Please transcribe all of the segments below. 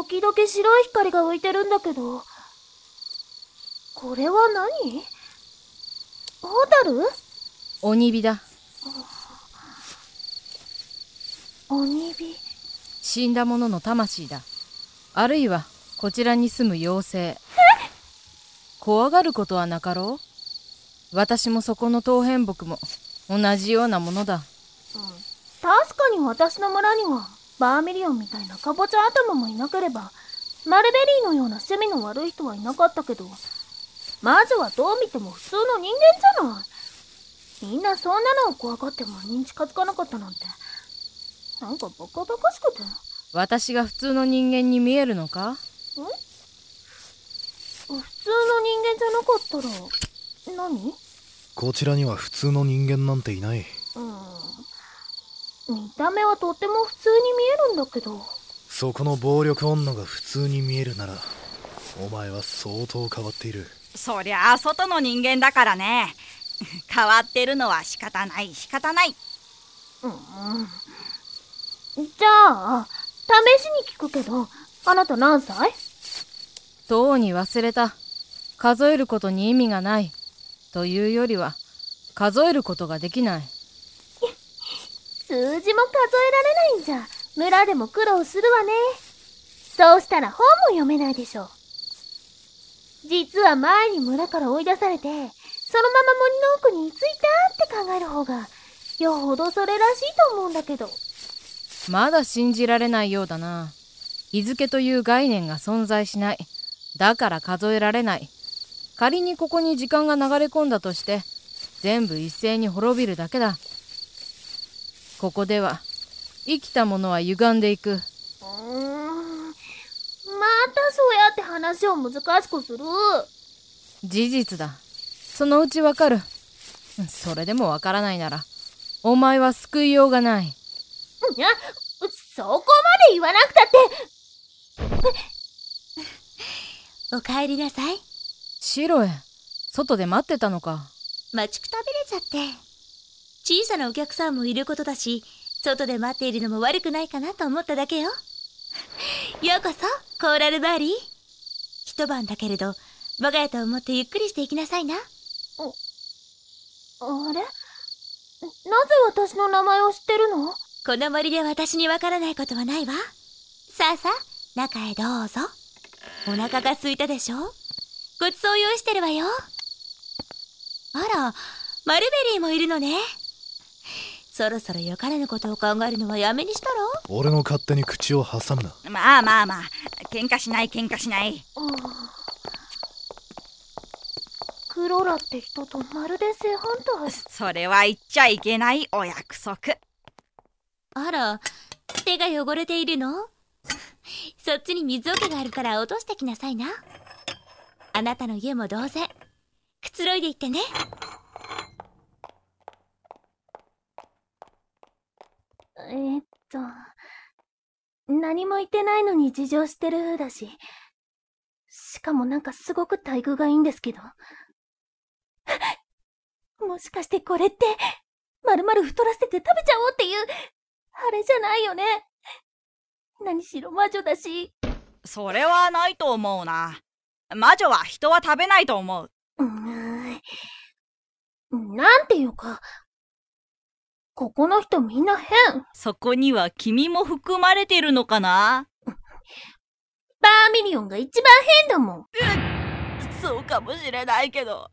時々白い光が浮いてるんだけど。これは何？ホタル？鬼火だ。鬼火。死んだ者の魂だ。あるいはこちらに住む妖精。怖がることはなかろう？私もそこの当変木も同じようなものだ。確かに私の村にはバーミリオンみたいなカボチャ頭もいなければマルベリーのような趣味の悪い人はいなかったけど魔女はどう見ても普通の人間じゃない。みんなそんなのを怖がって周りに近づかなかったなんて。なんかバカバカしくて。私が普通の人間に見えるのか？普通の人間じゃなかったら何？こちらには普通の人間なんていない。うん見た目はとっても普通に見えるんだけど。そこの暴力女が普通に見えるならお前は相当変わっている。そりゃあ外の人間だからね。変わってるのは仕方ない仕方ない。うん。じゃあ試しに聞くけどあなた何歳？とうに忘れた。数えることに意味がない。というよりは数えることができない数字も数えられないんじゃ。村でも苦労するわね。そうしたら本も読めないでしょ実は前に村から追い出されてそのまま森の奥に居ついたって考える方がよほどそれらしいと思うんだけど。まだ信じられないようだな。日付という概念が存在しない。だから数えられない。仮にここに時間が流れ込んだとして全部一斉に滅びるだけだ。ここでは生きたものは歪んでいく。うーん。またそうやって話を難しくする。事実だ。そのうちわかる。それでもわからないならお前は救いようがない。いやそこまで言わなくたって。お帰りなさい。シロエ外で待ってたのか。待ちくたびれちゃって。小さなお客さんもいることだし、外で待っているのも悪くないかなと思っただけよ。ようこそ、コーラルバーリー。一晩だけれど、我が家と思ってゆっくりしていきなさいな。あれ？なぜ私の名前を知ってるの？この森で私にわからないことはないわ。さあさあ、中へどうぞ。お腹が空いたでしょ？ごちそう用意してるわよ。あら、マルベリーもいるのね。そろそろよからぬことを考えるのはやめにしたら俺の勝手に口を挟むな。まあまあまあ。喧嘩しない喧嘩しない。ああ。クロラって人とまるで正反対。それは言っちゃいけないお約束。あら、手が汚れているの？そっちに水桶があるから落としてきなさいな。あなたの家も同然。くつろいでいってね。えーっと何も言ってないのに事情してるだししかもなんかすごく待遇がいいんですけど。もしかしてこれってまるまる太らせて食べちゃおうっていうあれじゃないよね。何しろ魔女だし。それはないと思うな。魔女は人は食べないと思う。うーん。なんていうかここの人みんな変。そこには君も含まれてるのかな？バーミリオンが一番変だもん。そうかもしれないけどは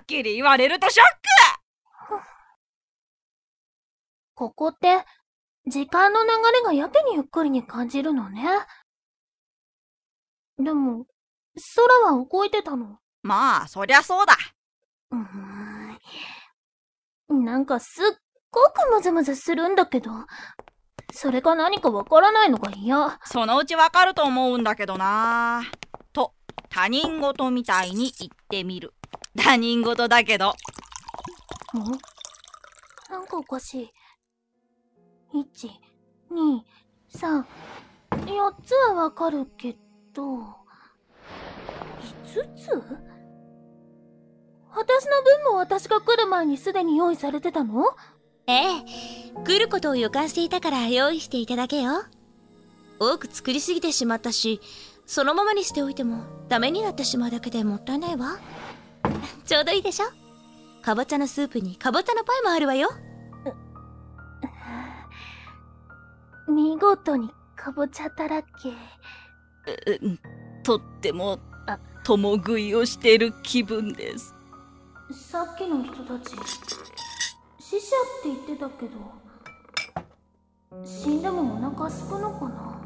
っきり言われるとショック！ここって時間の流れがやけにゆっくりに感じるのね。でも空は動いてたの。まあそりゃそうだ。うーん。なんかすっごくムズムズするんだけど。それが何かわからないのが嫌。そのうちわかると思うんだけどな。と他人事みたいに言ってみる。他人事だけど。んなんかおかしい。123 4つはわかるけど。5つ？私の分も私が来る前にすでに用意されてたの？ええ、来ることを予感していたから用意していただけよ。多く作りすぎてしまったしそのままにしておいてもダメになってしまうだけでもったいないわ。ちょうどいいでしょ。かぼちゃのスープにかぼちゃのパイもあるわよ。見事にかぼちゃだらけ。うん。とってもあ共食いをしてる気分です。さっきの人たち、死者って言ってたけど、死んでもお腹すくのかな？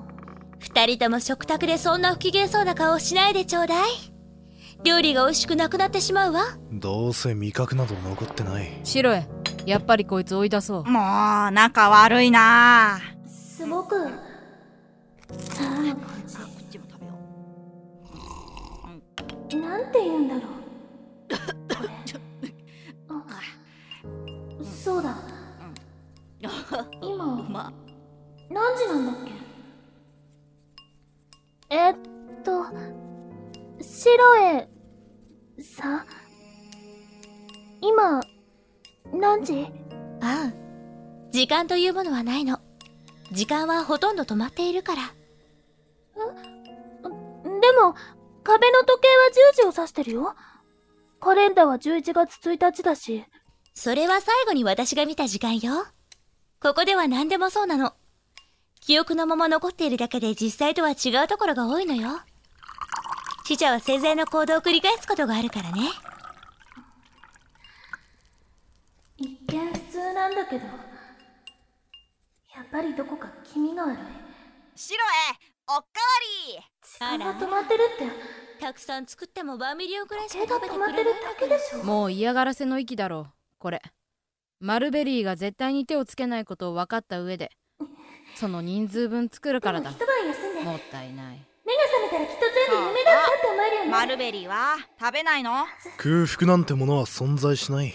二人とも食卓でそんな不機嫌そうな顔しないでちょうだい。料理が美味しくなくなってしまうわ。どうせ味覚など残ってない。シロエやっぱりこいつ追い出そう。もう仲悪いな。すごく。なんて言うんだろう。そうだ。今、うま何時なんだっけ？えっと、シロエさ。今、何時？ああ。時間というものはないの。時間はほとんど止まっているから。でも、壁の時計は10時を指してるよ。カレンダーは11月1日だし、それは最後に私が見た時間よ。ここでは何でもそうなの。記憶のまま残っているだけで実際とは違うところが多いのよ。死者は生前の行動を繰り返すことがあるからね。一見普通なんだけど、やっぱりどこか気味が悪い。シロエおっかわり。時間が止まってるって、たくさん作ってもバーミリオンくらいしか食べてくれないだけでしょ。もう嫌がらせの域だろうこれ。マルベリーが絶対に手をつけないことを分かった上でその人数分作るからだ。一晩休んで、もったいない。目が覚めたらきっと全部夢だったって思えるよね。マルベリーは食べないの？空腹なんてものは存在しない。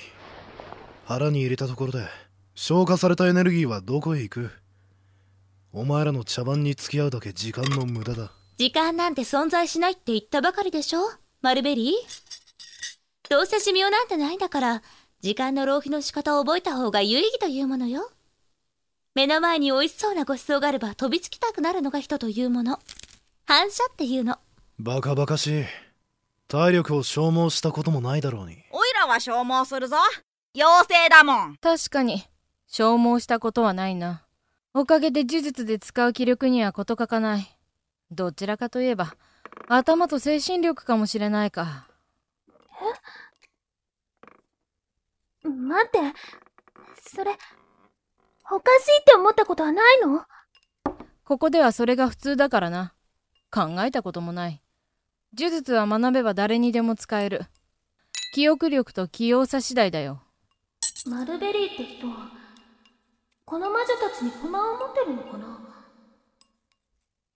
腹に入れたところで消化されたエネルギーはどこへ行く？お前らの茶番に付き合うだけ時間の無駄だ。時間なんて存在しないって言ったばかりでしょ？マルベリー？どうせ寿命なんてないんだから時間の浪費の仕方を覚えた方が有意義というものよ。目の前に美味しそうなごちそうがあれば飛びつきたくなるのが人というもの。反射っていうの。バカバカしい。体力を消耗したこともないだろうに。おいらは消耗するぞ。妖精だもん。確かに。消耗したことはないな。おかげで呪術で使う気力には事欠かない。どちらかといえば頭と精神力かもしれないか待って、それ、おかしいって思ったことはないの？ここではそれが普通だからな。考えたこともない。呪術は学べば誰にでも使える。記憶力と器用さ次第だよ。マルベリーって人は、この魔女たちに不満を持ってるのかな？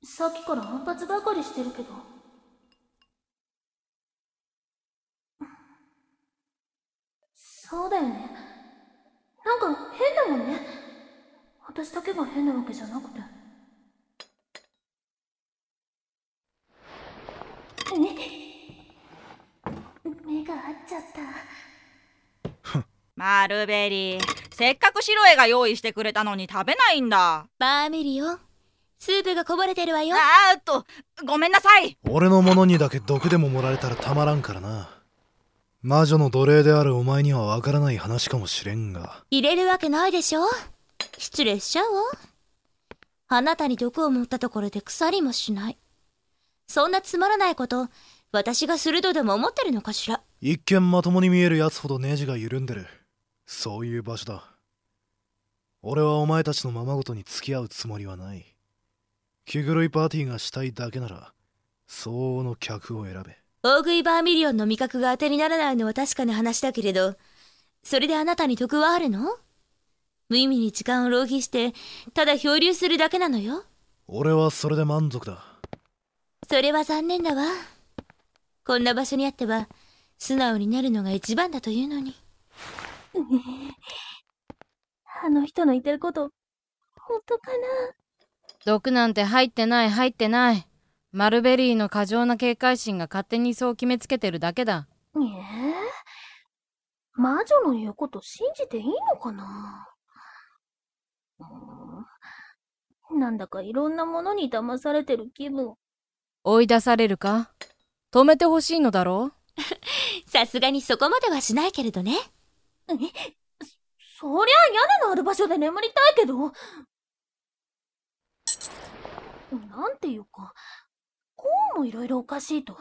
さっきから反発ばかりしてるけど。そうだよね。なんか変だもんね。私だけが変なわけじゃなくて。え目が合っちゃった。マルベリーせっかくシロエが用意してくれたのに食べないんだバーミリオンスープがこぼれてるわよあーっとごめんなさい俺のものにだけ毒でも盛られたらたまらんからな魔女の奴隷であるお前にはわからない話かもしれんが。入れるわけないでしょ。失礼しちゃうわ。あなたに毒を持ったところで腐りもしない。そんなつまらないこと私がするとでも思ってるのかしら。一見まともに見えるやつほどネジが緩んでる。そういう場所だ。俺はお前たちのままごとに付き合うつもりはない。気狂いパーティーがしたいだけなら相応の客を選べ大食いバーミリオンの味覚が当てにならないのは確かな話だけれどそれであなたに得はあるの？無意味に時間を浪費してただ漂流するだけなのよ。俺はそれで満足だ。それは残念だわ。こんな場所にあっては素直になるのが一番だというのに。あの人の言ってること、本当かな？毒なんて入ってない入ってないマルベリーの過剰な警戒心が勝手にそう決めつけてるだけだ。ええ魔女の言うこと信じていいのかな？うーん。なんだかいろんなものに騙されてる気分。追い出されるか？止めてほしいのだろう？さすがにそこまではしないけれどね。そりゃ屋根のある場所で眠りたいけど。なんていうか、こうもいろいろおかしいと、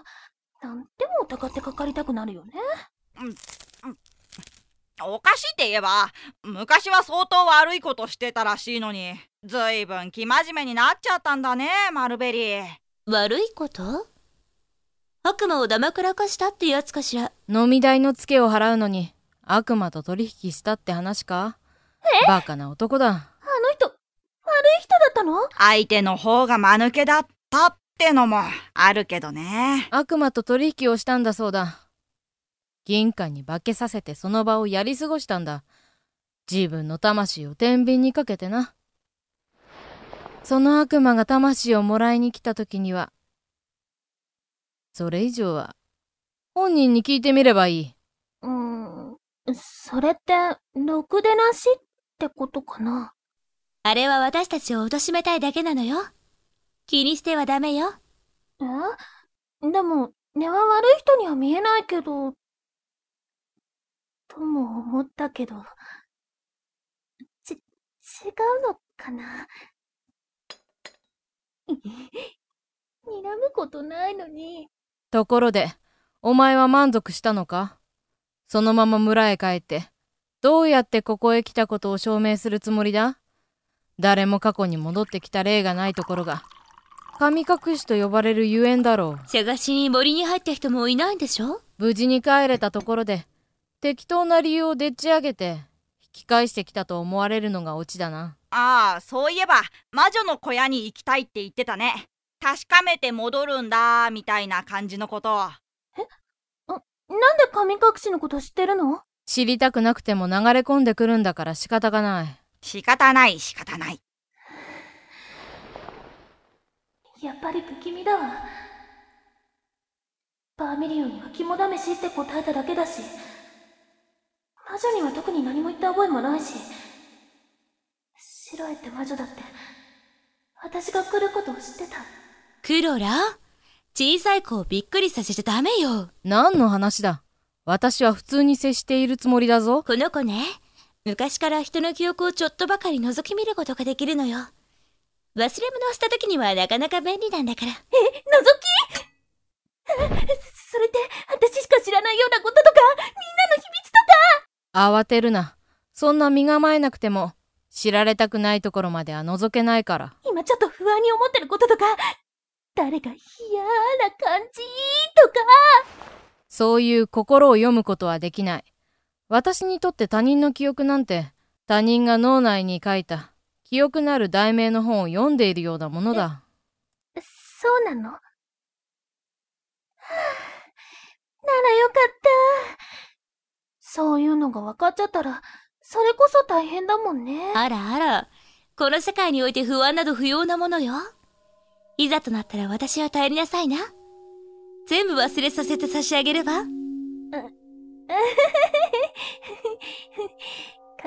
なんでも疑ってかかりたくなるよね。おかしいって言えば昔は相当悪いことしてたらしいのにずいぶん生真面目になっちゃったんだねマルベリー。悪いこと？悪魔をだまくらかしたってやつかしら？飲み代のツケを払うのに悪魔と取引したって話か？バカな男だ。あの人、悪い人だったの？相手の方が間抜けだった。ってのもあるけどね悪魔と取引をしたんだそうだ。銀貨に化けさせてその場をやり過ごしたんだ。自分の魂を天秤にかけてな。その悪魔が魂をもらいに来た時には、それ以上は本人に聞いてみればいい。うーん、それって、ろくでなしってことかな？あれは私たちを貶めたいだけなのよ。気にしてはダメよ。え？でも、根は悪い人には見えないけど、とも思ったけど、ち、違うのかな？睨むことないのに。ところで、お前は満足したのか？そのまま村へ帰って、どうやってここへ来たことを証明するつもりだ？誰も過去に戻ってきた例がないところが、神隠しと呼ばれるゆえんだろう。探しに森に入った人もいないんでしょ？無事に帰れたところで、適当な理由をでっち上げて、引き返してきたと思われるのがオチだな。ああそういえば魔女の小屋に行きたいって言ってたね確かめて戻るんだみたいな感じのことなんで神隠しのこと知ってるの？知りたくなくても流れ込んでくるんだから仕方がない。仕方ない仕方ないやっぱり不気味だわ。バーミリオンには肝試しって答えただけだし、魔女には特に何も言った覚えもないし、白エって魔女だって、私が来ることを知ってた。クロラ？小さい子をびっくりさせちゃダメよ。何の話だ？私は普通に接しているつもりだぞ。この子ね、昔から人の記憶をちょっとばかり覗き見ることができるのよ。忘れ物をした時にはなかなか便利なんだから。え、覗き？そそれって、私しか知らないようなこととか、みんなの秘密とか？慌てるな。そんな身構えなくても、知られたくないところまでは覗けないから。今ちょっと不安に思ってることとか、誰が嫌な感じとか？そういう心を読むことはできない。私にとって他人の記憶なんて、他人が脳内に書いた記憶のある題名の本を読んでいるようなものだ。そうなの？は あならよかった。そういうのが分かっちゃったら、それこそ大変だもんね。あらあら、この世界において不安など不要なものよ。いざとなったら私は頼りなさいな。全部忘れさせて差し上げれば。か、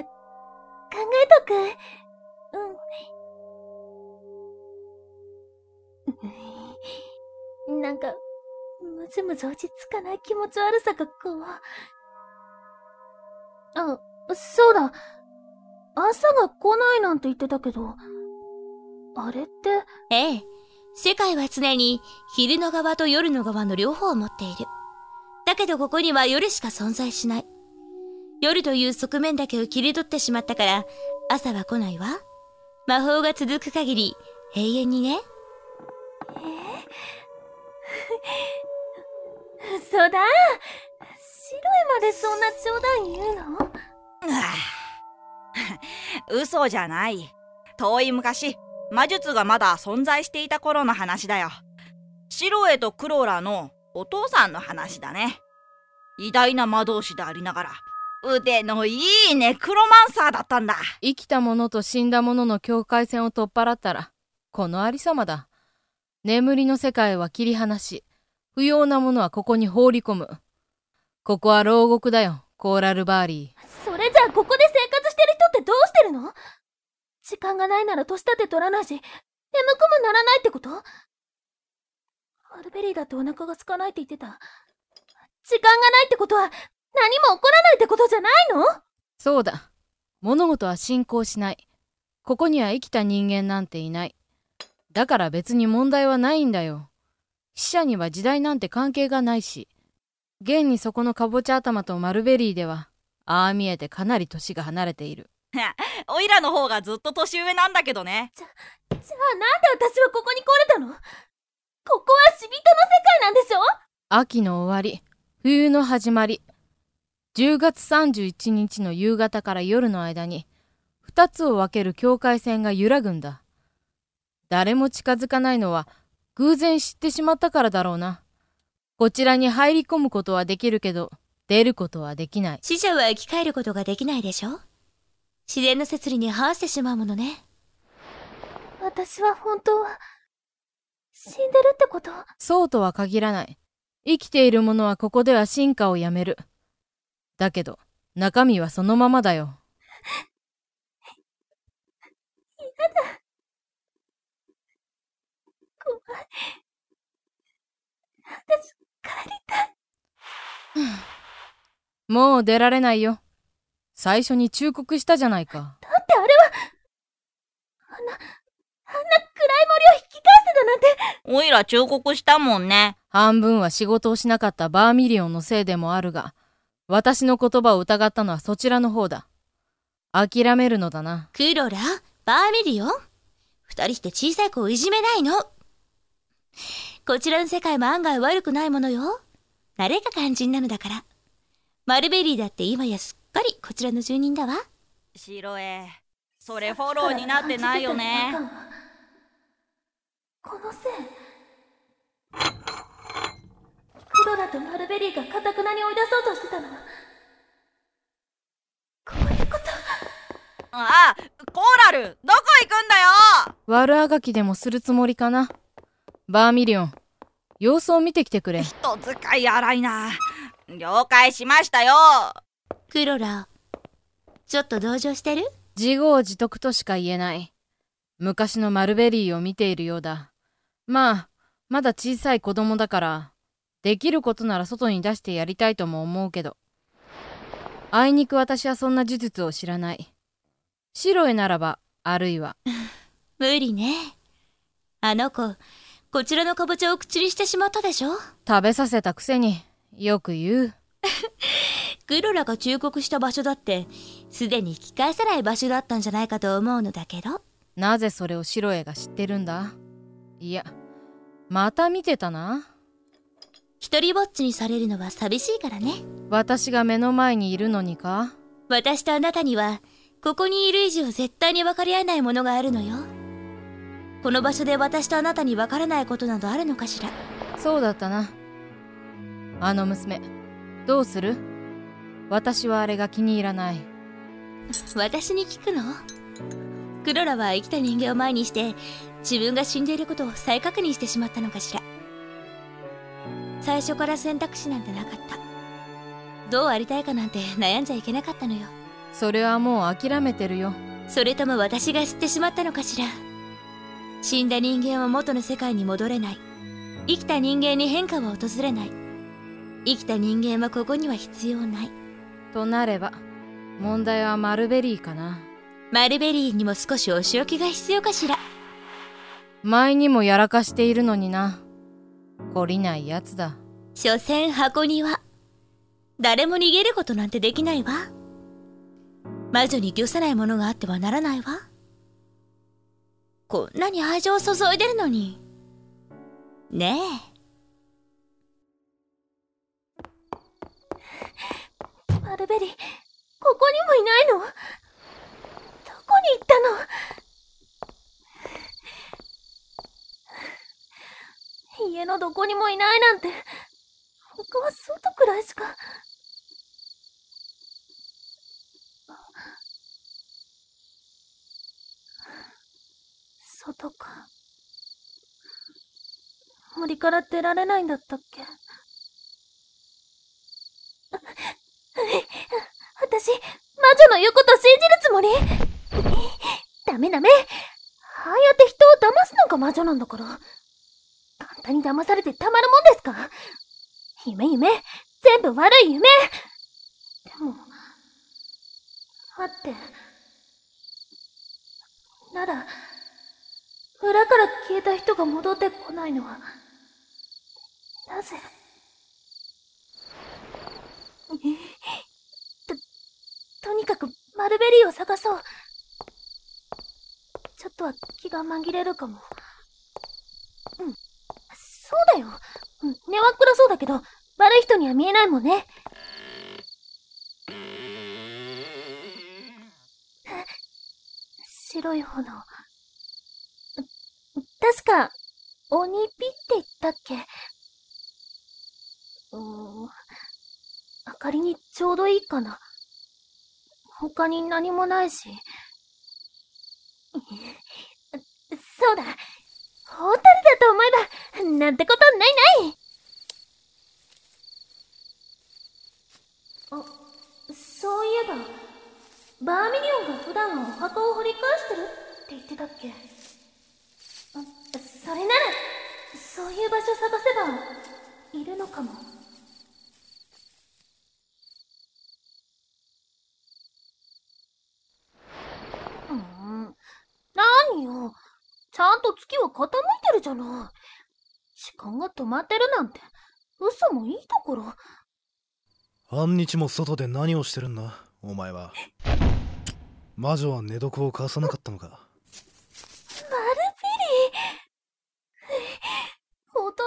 考えとく。なんか、むずむず落ち着かない気持ち悪さがこう。あ、そうだ。朝が来ないなんて言ってたけど、あれって、ええ。世界は常に昼の側と夜の側の両方を持っている。だけどここには夜しか存在しない。夜という側面だけを切り取ってしまったから、朝は来ないわ。魔法が続く限り、永遠にね。嘘だ。白いまでそんな冗談言うの？嘘じゃない。遠い昔魔術がまだ存在していた頃の話だよ。シロエとクローラのお父さんの話だね。偉大な魔導士でありながら腕のいいネクロマンサーだったんだ。生きた者と死んだ者の境界線を取っ払ったら、このありさまだ。眠りの世界は切り離し、不要なものはここに放り込む。ここは牢獄だよ、コーラルバーリー。それじゃあここで生活してる人ってどうしてるの？時間がないなら年立て取らないし、眠くもならないってこと？アルベリーだってお腹が空かないって言ってた。時間がないってことは、何も起こらないってことじゃないの？そうだ。物事は進行しない。ここには生きた人間なんていない。だから別に問題はないんだよ。死者には時代なんて関係がないし。現にそこのかぼちゃ頭とマルベリーでは、ああ見えてかなり年が離れている。おいらの方がずっと年上なんだけどね。じゃあなんで私はここに来れたの？ここは死人の世界なんでしょ？秋の終わり、冬の始まり。10月31日の夕方から夜の間に、二つを分ける境界線が揺らぐんだ。誰も近づかないのは、偶然知ってしまったからだろうな。こちらに入り込むことはできるけど、出ることはできない。死者は生き返ることができないでしょ？自然の摂理に反してしまうものね。私は本当は、死んでるってこと？そうとは限らない。生きているものはここでは進化をやめる。だけど、中身はそのままだよ。嫌だ。私、帰りたい。もう出られないよ。最初に忠告したじゃないか。だってあれは、あんな、あんな暗い森を引き返せだなんて。おいら忠告したもんね。半分は仕事をしなかったバーミリオンのせいでもあるが、私の言葉を疑ったのはそちらの方だ。諦めるのだな。クロラバーミリオン？二人して小さい子をいじめないの？こちらの世界も案外悪くないものよ。慣れが肝心なのだから。マルベリーだって今やすっかりこちらの住人だわ。シロエ、それフォローになってないよね。このせい。クロラとマルベリーがカタクナに追い出そうとしてたのは、こういうこと。ああ、コーラル、どこ行くんだよ悪あがきでもするつもりかな。バーミリオン、様子を見てきてくれ。人使い荒いな。了解しましたよ。クロラ、ちょっと同情してる？自業自得としか言えない。昔のマルベリーを見ているようだ。まあ、まだ小さい子供だから、できることなら外に出してやりたいとも思うけど。あいにく私はそんな呪術を知らない。白へならば、あるいは、無理ね。あの子、こちらのかぼちゃを口にしてしまったでしょ？食べさせたくせによく言う。クロラが忠告した場所だって、すでに引き返せない場所だったんじゃないかと思うのだけど。なぜそれをシロエが知ってるんだ？いや、また見てたな。一人ぼっちにされるのは寂しいからね。私が目の前にいるのにか？私とあなたには、ここにいる以上絶対に分かり合えないものがあるのよ。この場所で私とあなたに分からないことなどあるのかしら？そうだったな。あの娘、どうする？私はあれが気に入らない。私に聞くの？クロラは生きた人間を前にして、自分が死んでいることを再確認してしまったのかしら？最初から選択肢なんてなかった。どうありたいかなんて悩んじゃいけなかったのよ。それはもう諦めてるよ。それとも私が知ってしまったのかしら？死んだ人間は元の世界に戻れない。生きた人間に変化は訪れない。生きた人間はここには必要ない。となれば、問題はマルベリーかな。マルベリーにも少しお仕置きが必要かしら。前にもやらかしているのにな。懲りないやつだ。所詮箱庭。誰も逃げることなんてできないわ。魔女に御せないものがあってはならないわ。こんなに愛情を注いでるのに。ねえマルベリー、ここにもいないの？どこに行ったの？家のどこにもいないなんて、他は外くらいしか。外か。森から出られないんだったっけ？私、魔女の言うこと信じるつもり？ダメダメ。ああやって人を騙すのが魔女なんだから。簡単に騙されてたまるもんですか？夢夢、全部悪い夢。でも、待って。なら、裏から消えた人が戻ってこないのは、なぜ？と、とにかくマルベリーを探そう。ちょっとは気が紛れるかも。うん。そうだよ。根は暗そうだけど、悪い人には見えないもんね。白い炎。確か、鬼火って言ったっけ？うーん。明かりにちょうどいいかな。他に何もないし。そうだ。ホタルだと思えば、なんてことないないあ、そういえば、バーミリオンが普段お墓を掘り返してるって言ってたっけ？それなら、そういう場所探せば、いるのかも。うーん。何よ。ちゃんと月は傾いてるじゃない。時間が止まってるなんて、嘘もいいところ。半日も外で何をしてるんだ？お前は魔女は寝床を貸さなかったのかマルベリー。驚か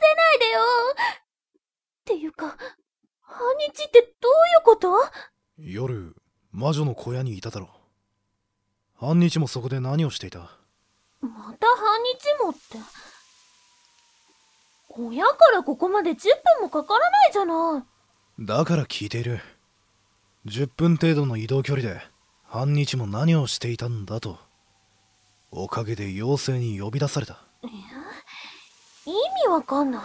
せないでよ。っていうか、半日ってどういうこと夜魔女の小屋にいただろ半日もそこで何をしていた？また半日もって。小屋からここまで10分もかからないじゃない。だから聞いている10分程度の移動距離で半日も何をしていたんだとおかげで妖精に呼び出された意味わかんない。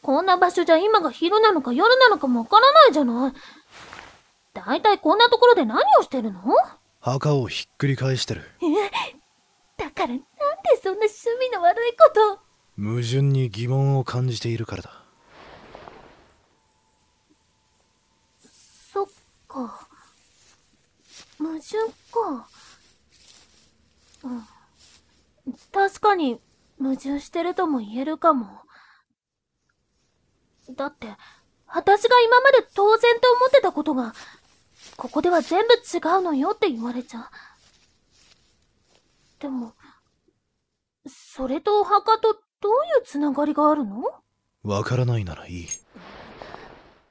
こんな場所じゃ今が昼なのか夜なのかもわからないじゃない。だいたいこんなところで何をしてるの？墓をひっくり返してるだからなんでそんな趣味の悪いこと？矛盾に疑問を感じているからだそっか。矛盾か。うん。確かに矛盾してるとも言えるかも。だって、私が今まで当然と思ってたことが、ここでは全部違うのよって言われちゃう。でも、それとお墓とどういうつながりがあるの？わからないならいい。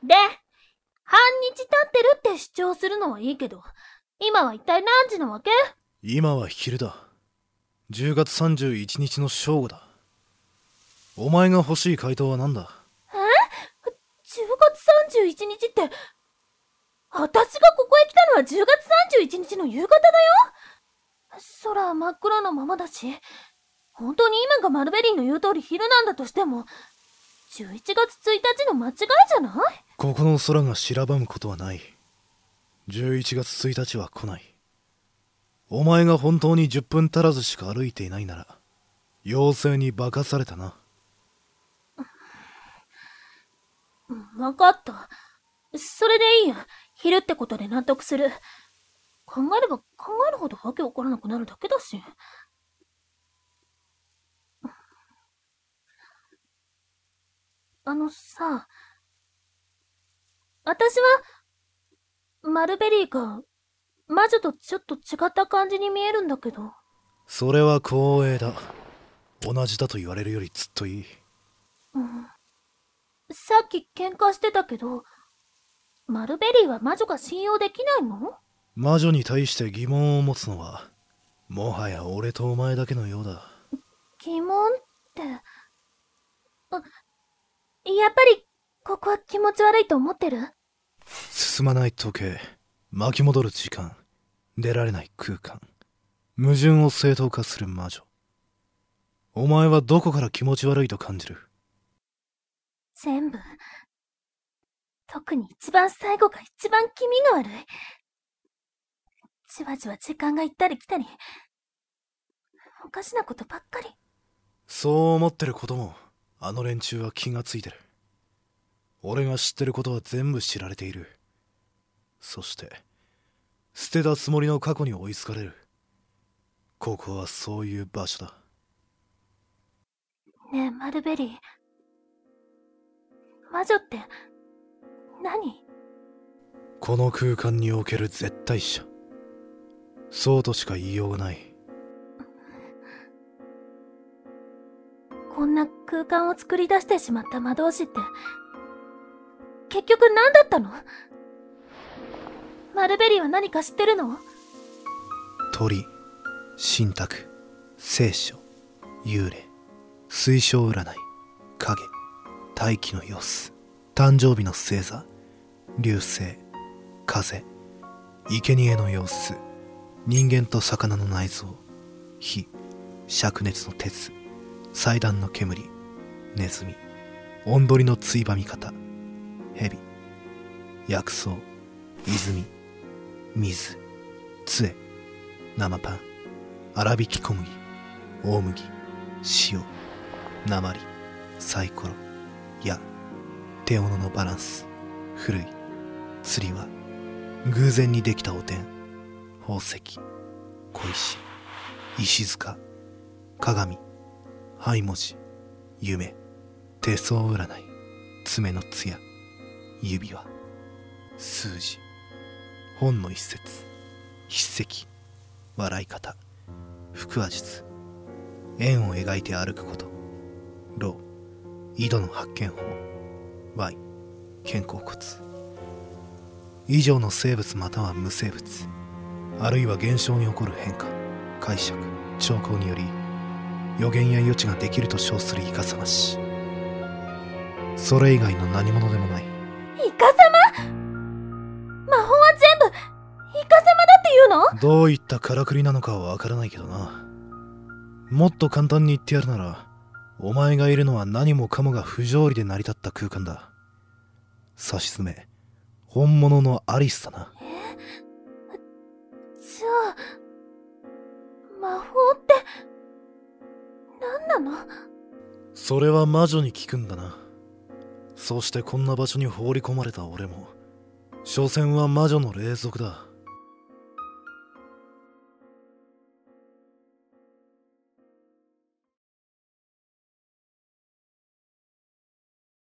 で、半日経ってるって主張するのはいいけど、今は一体何時なわけ？今は昼だ。10月31日の正午だ。お前が欲しい回答は何だ ?10 月31日って、私がここへ来たのは10月31日の夕方だよ。空は真っ黒のままだし、本当に今がマルベリーの言う通り昼なんだとしても、11月1日の間違いじゃない？ここの空が白ばむことはない。11月1日は来ない。お前が本当に10分足らずしか歩いていないなら妖精に化かされたな。うん。わかった。それでいいや。昼ってことで納得する。考えれば考えるほどわけわからなくなるだけだし。あのさ、私は、マルベリーが、魔女とちょっと違った感じに見えるんだけど。それは光栄だ同じだと言われるよりずっといいうんさっき喧嘩してたけど、マルベリーは魔女が信用できないの魔女に対して疑問を持つのはもはや俺とお前だけのようだ疑問って。あ、やっぱり、ここは気持ち悪いと思ってる？進まない時計巻き戻る時間出られない空間矛盾を正当化する魔女お前はどこから気持ち悪いと感じる？全部。特に一番最後が一番気味が悪い。じわじわ時間が行ったり来たり、おかしなことばっかり。そう思ってることもあの連中は気がついてる。俺が知ってることは全部知られている。そして捨てたつもりの過去に追いつかれる。ここはそういう場所だ。ねえマルベリー。魔女って何？この空間における絶対者。そうとしか言いようがない。こんな空間を作り出してしまった魔導士って結局何だったの？マルベリーは何か知ってるの？鳥神託聖書幽霊水晶占い影大気の様子誕生日の星座流星風生贄の様子人間と魚の内臓火灼熱の鉄祭壇の煙ネズミおんどりのついばみ方蛇薬草泉水杖生パン粗挽き小麦大麦塩鉛サイコロ矢。手斧のバランス。古い。釣りは偶然にできたお天宝石。小石。石塚。鏡。灰文字。夢。手相占い。爪の艶。指輪。数字。本の一節。筆跡。笑い方。腹話術。円を描いて歩くこと。ロ井戸の発見法。Y 肩甲骨。以上の生物または無生物。あるいは現象に起こる変化。解釈。兆候により予言や予知ができると称するイカサマしそれ以外の何者でもない。イカ様魔法は全部イカ様だって言うの？どういったからくりなのかはわからないけどな。もっと簡単に言ってやるならお前がいるのは何もかもが不条理で成り立った空間だ。さしずめ本物のアリスだな。じゃあ魔法って何なの？それは魔女に聞くんだな。そしてこんな場所に放り込まれた俺も所詮は魔女の霊族だ